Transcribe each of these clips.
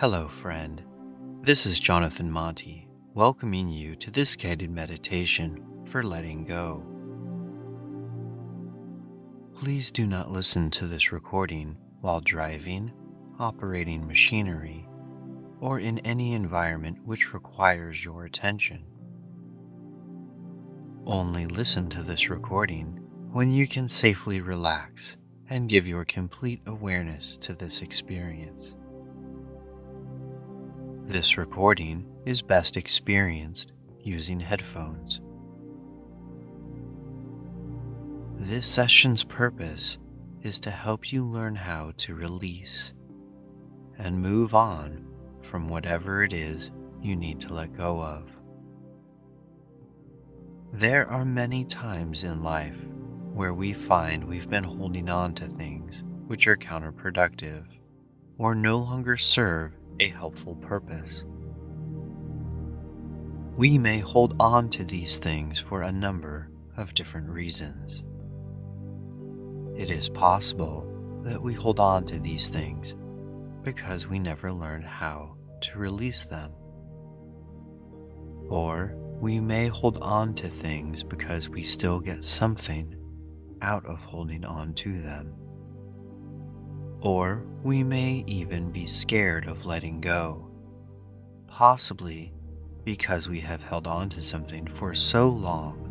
Hello, friend. This is Jonathan Monty, welcoming you to this guided meditation for letting go. Please do not listen to this recording while driving, operating machinery, or in any environment which requires your attention. Only listen to this recording when you can safely relax and give your complete awareness to this experience. This recording is best experienced using headphones. This session's purpose is to help you learn how to release and move on from whatever it is you need to let go of. There are many times in life where we find we've been holding on to things which are counterproductive or no longer serve a helpful purpose. We may hold on to these things for a number of different reasons. It is possible that we hold on to these things because we never learned how to release them. Or we may hold on to things because we still get something out of holding on to them. Or we may even be scared of letting go, possibly because we have held on to something for so long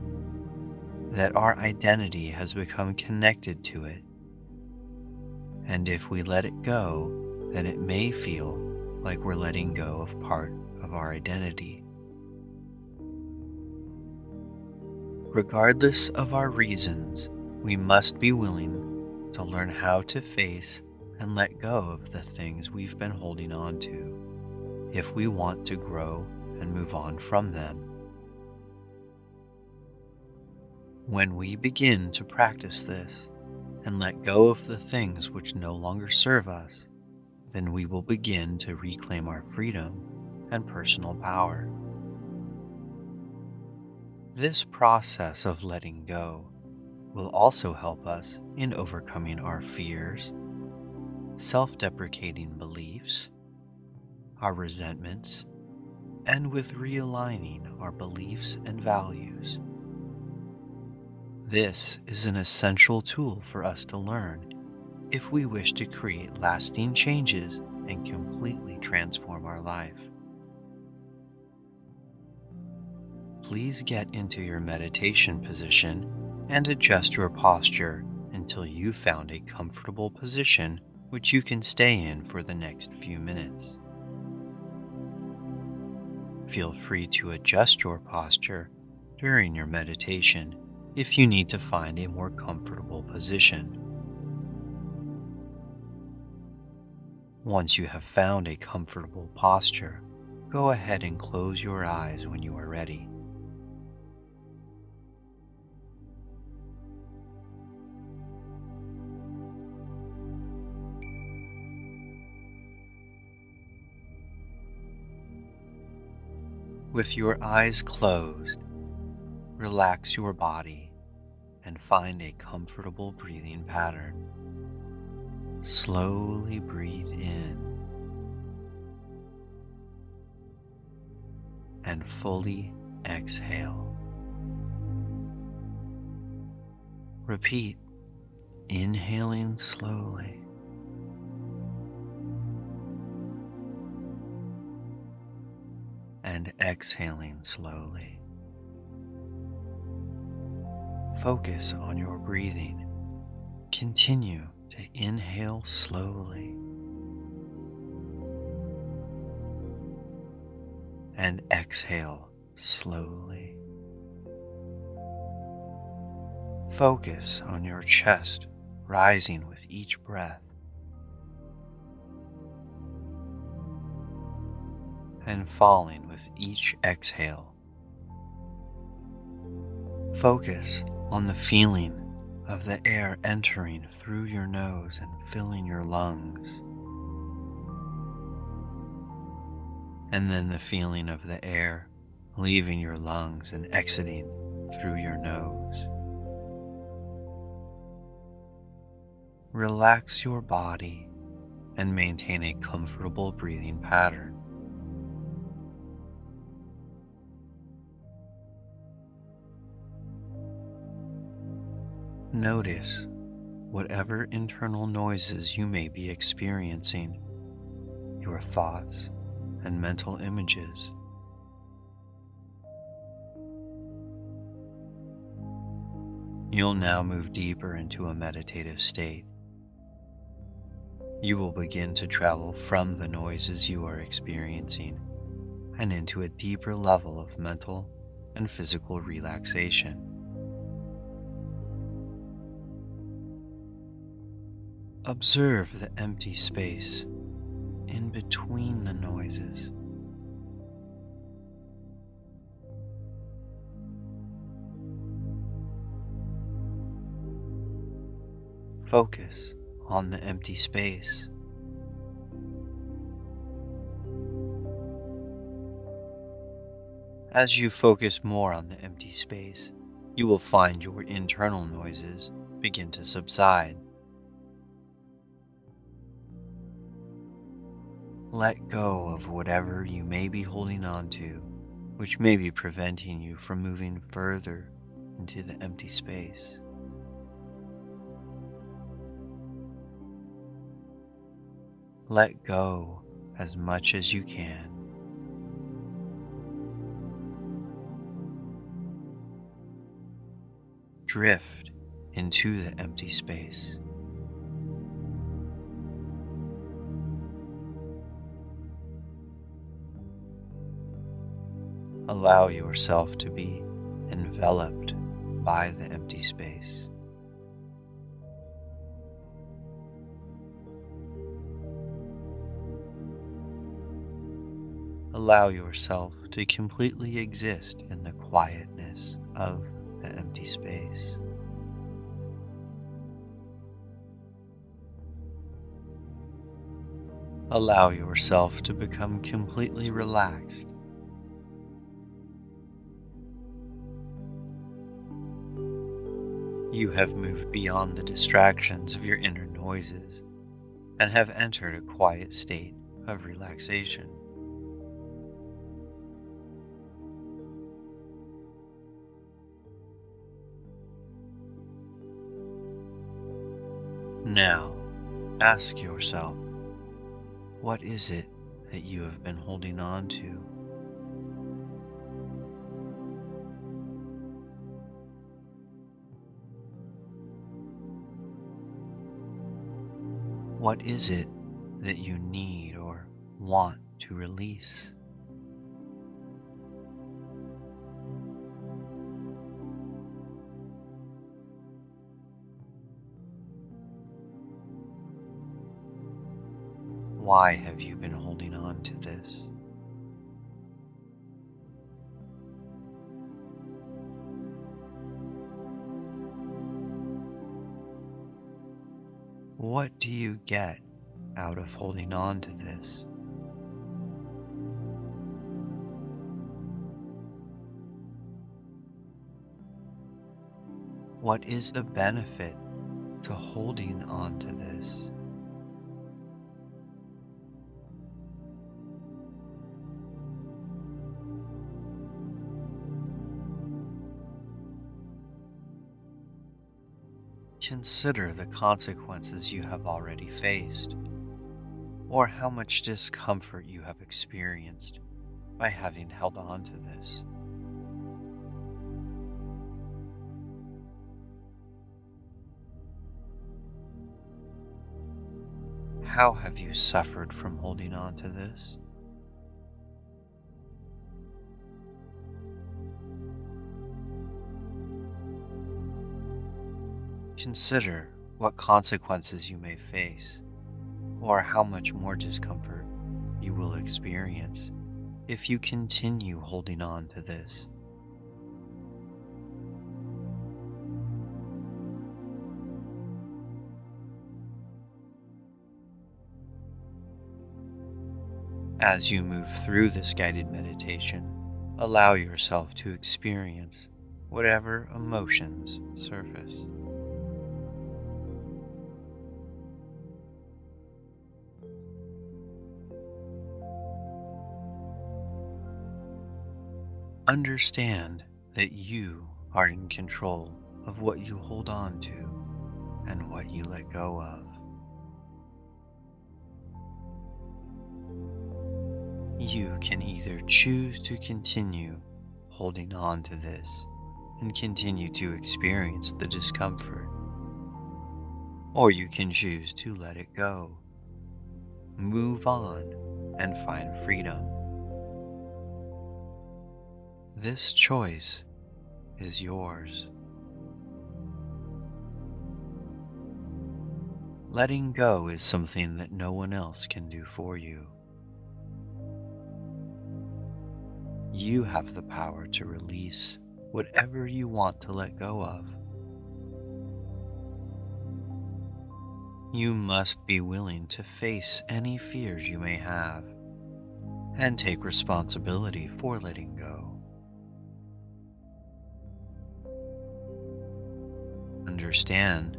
that our identity has become connected to it. And if we let it go, then it may feel like we're letting go of part of our identity. Regardless of our reasons, we must be willing to learn how to face and let go of the things we've been holding on to if we want to grow and move on from them. When we begin to practice this and let go of the things which no longer serve us, then we will begin to reclaim our freedom and personal power. This process of letting go will also help us in overcoming our fears self deprecating beliefs, our resentments, and with realigning our beliefs and values. This is an essential tool for us to learn if we wish to create lasting changes and completely transform our life. Please get into your meditation position and adjust your posture until you've found a comfortable position which you can stay in for the next few minutes. Feel free to adjust your posture during your meditation if you need to find a more comfortable position. Once you have found a comfortable posture, go ahead and close your eyes when you are ready. With your eyes closed, relax your body and find a comfortable breathing pattern. Slowly breathe in and fully exhale. Repeat, inhaling slowly and exhaling slowly. Focus on your breathing. Continue to inhale slowly and exhale slowly. Focus on your chest rising with each breath. And falling with each exhale. Focus on the feeling of the air entering through your nose and filling your lungs. And then the feeling of the air leaving your lungs and exiting through your nose. Relax your body and maintain a comfortable breathing pattern. Notice whatever internal noises you may be experiencing, your thoughts and mental images. You'll now move deeper into a meditative state. You will begin to travel from the noises you are experiencing and into a deeper level of mental and physical relaxation. Observe the empty space in between the noises. Focus on the empty space. As you focus more on the empty space, you will find your internal noises begin to subside. Let go of whatever you may be holding on to, which may be preventing you from moving further into the empty space. Let go as much as you can. Drift into the empty space. Allow yourself to be enveloped by the empty space. Allow yourself to completely exist in the quietness of the empty space. Allow yourself to become completely relaxed You have moved beyond the distractions of your inner noises and have entered a quiet state of relaxation. Now, ask yourself, what is it that you have been holding on to? What is it that you need or want to release? Why have you been What do you get out of holding on to this? What is the benefit to holding on to this? Consider the consequences you have already faced, or how much discomfort you have experienced by having held on to this. How have you suffered from holding on to this? Consider what consequences you may face, or how much more discomfort you will experience if you continue holding on to this. As you move through this guided meditation, allow yourself to experience whatever emotions surface. Understand that you are in control of what you hold on to and what you let go of. You can either choose to continue holding on to this and continue to experience the discomfort, or you can choose to let it go, move on, and find freedom. This choice is yours. Letting go is something that no one else can do for you. You have the power to release whatever you want to let go of. You must be willing to face any fears you may have and take responsibility for letting go. Understand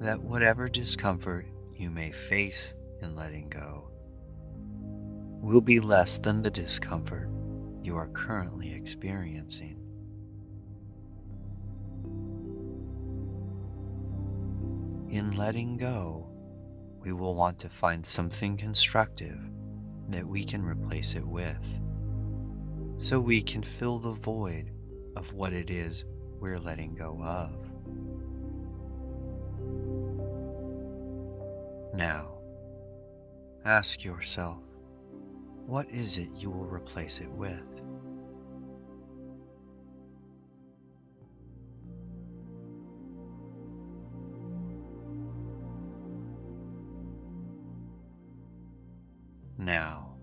that whatever discomfort you may face in letting go will be less than the discomfort you are currently experiencing. In letting go, we will want to find something constructive that we can replace it with, so we can fill the void of what it is we're letting go of. Now, ask yourself, what is it you will replace it with? Now,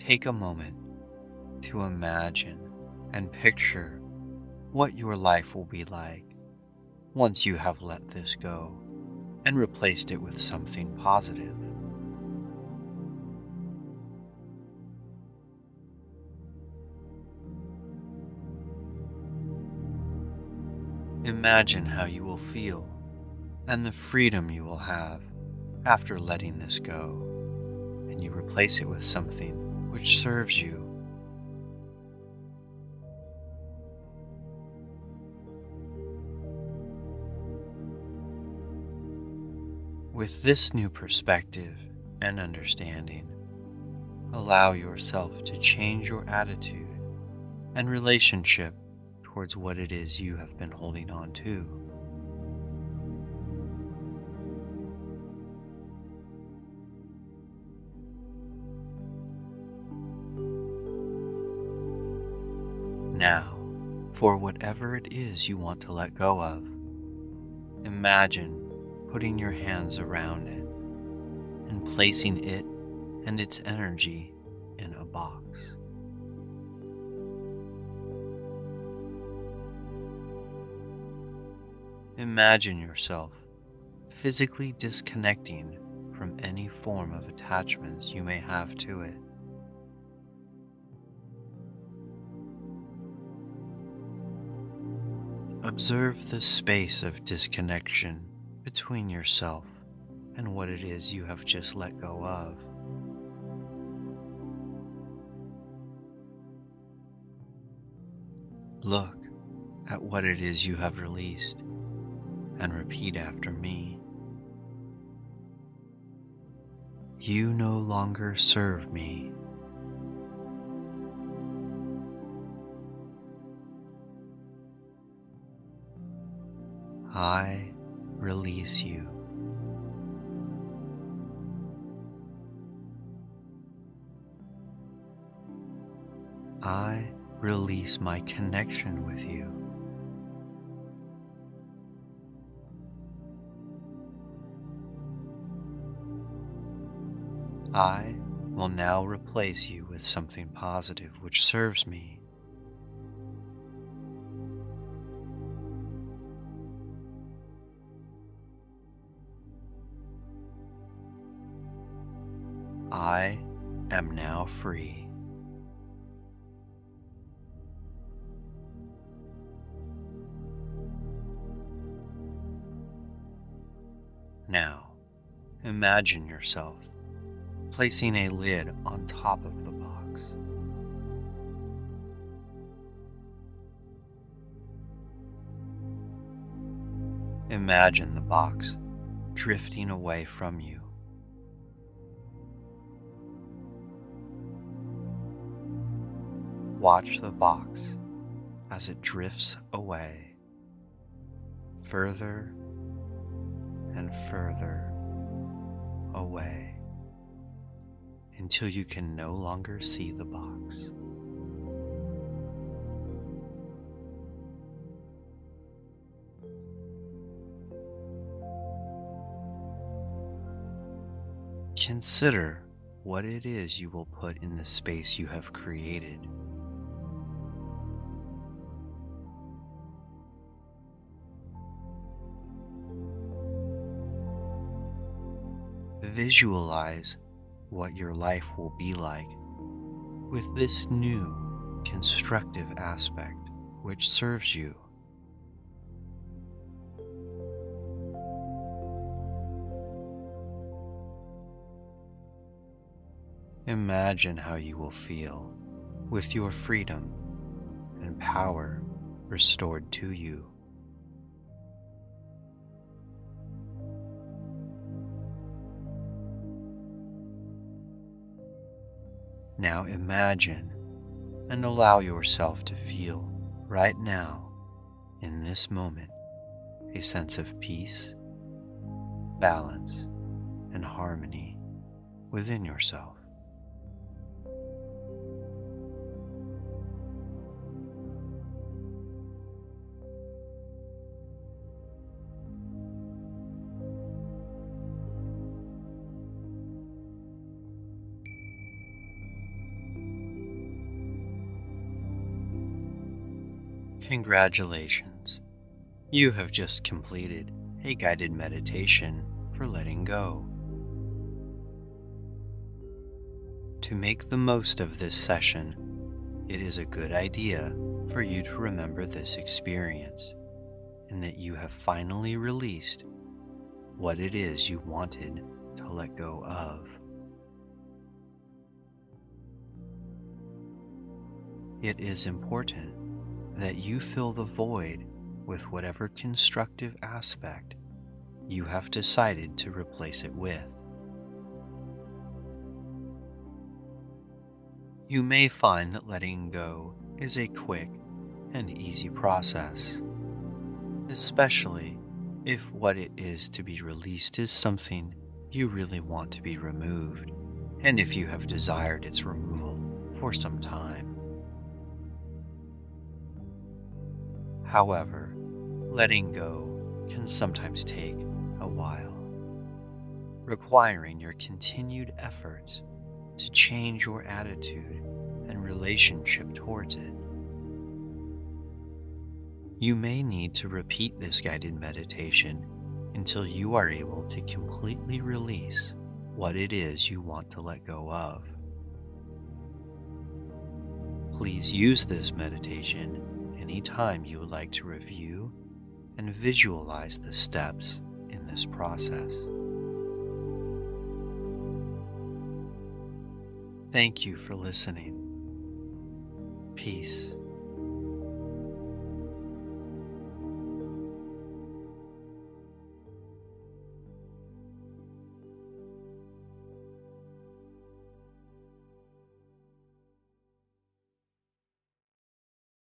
take a moment to imagine and picture what your life will be like once you have let this go and replaced it with something positive. Imagine how you will feel and the freedom you will have after letting this go, and you replace it with something which serves you. With this new perspective and understanding, allow yourself to change your attitude and relationship towards what it is you have been holding on to. Now, for whatever it is you want to let go of, imagine putting your hands around it and placing it and its energy in a box. Imagine yourself physically disconnecting from any form of attachments you may have to it. Observe the space of disconnection between yourself and what it is you have just let go of. Look at what it is you have released and repeat after me. You no longer serve me. You. I release my connection with you. I will now replace you with something positive which serves me. free. Now, imagine yourself placing a lid on top of the box. Imagine the box drifting away from you Watch the box as it drifts away further and further away until you can no longer see the box. Consider what it is you will put in the space you have created. Visualize what your life will be like with this new constructive aspect which serves you. Imagine how you will feel with your freedom and power restored to you. Now imagine and allow yourself to feel right now, in this moment, a sense of peace, balance, and harmony within yourself. Congratulations. You have just completed a guided meditation for letting go. To make the most of this session, it is a good idea for you to remember this experience and that you have finally released what it is you wanted to let go of. It is important that you fill the void with whatever constructive aspect you have decided to replace it with. You may find that letting go is a quick and easy process, especially if what it is to be released is something you really want to be removed, and if you have desired its removal for some time. However, letting go can sometimes take a while, requiring your continued efforts to change your attitude and relationship towards it. You may need to repeat this guided meditation until you are able to completely release what it is you want to let go of. Please use this meditation anytime you would like to review and visualize the steps in this process. Thank you for listening. Peace.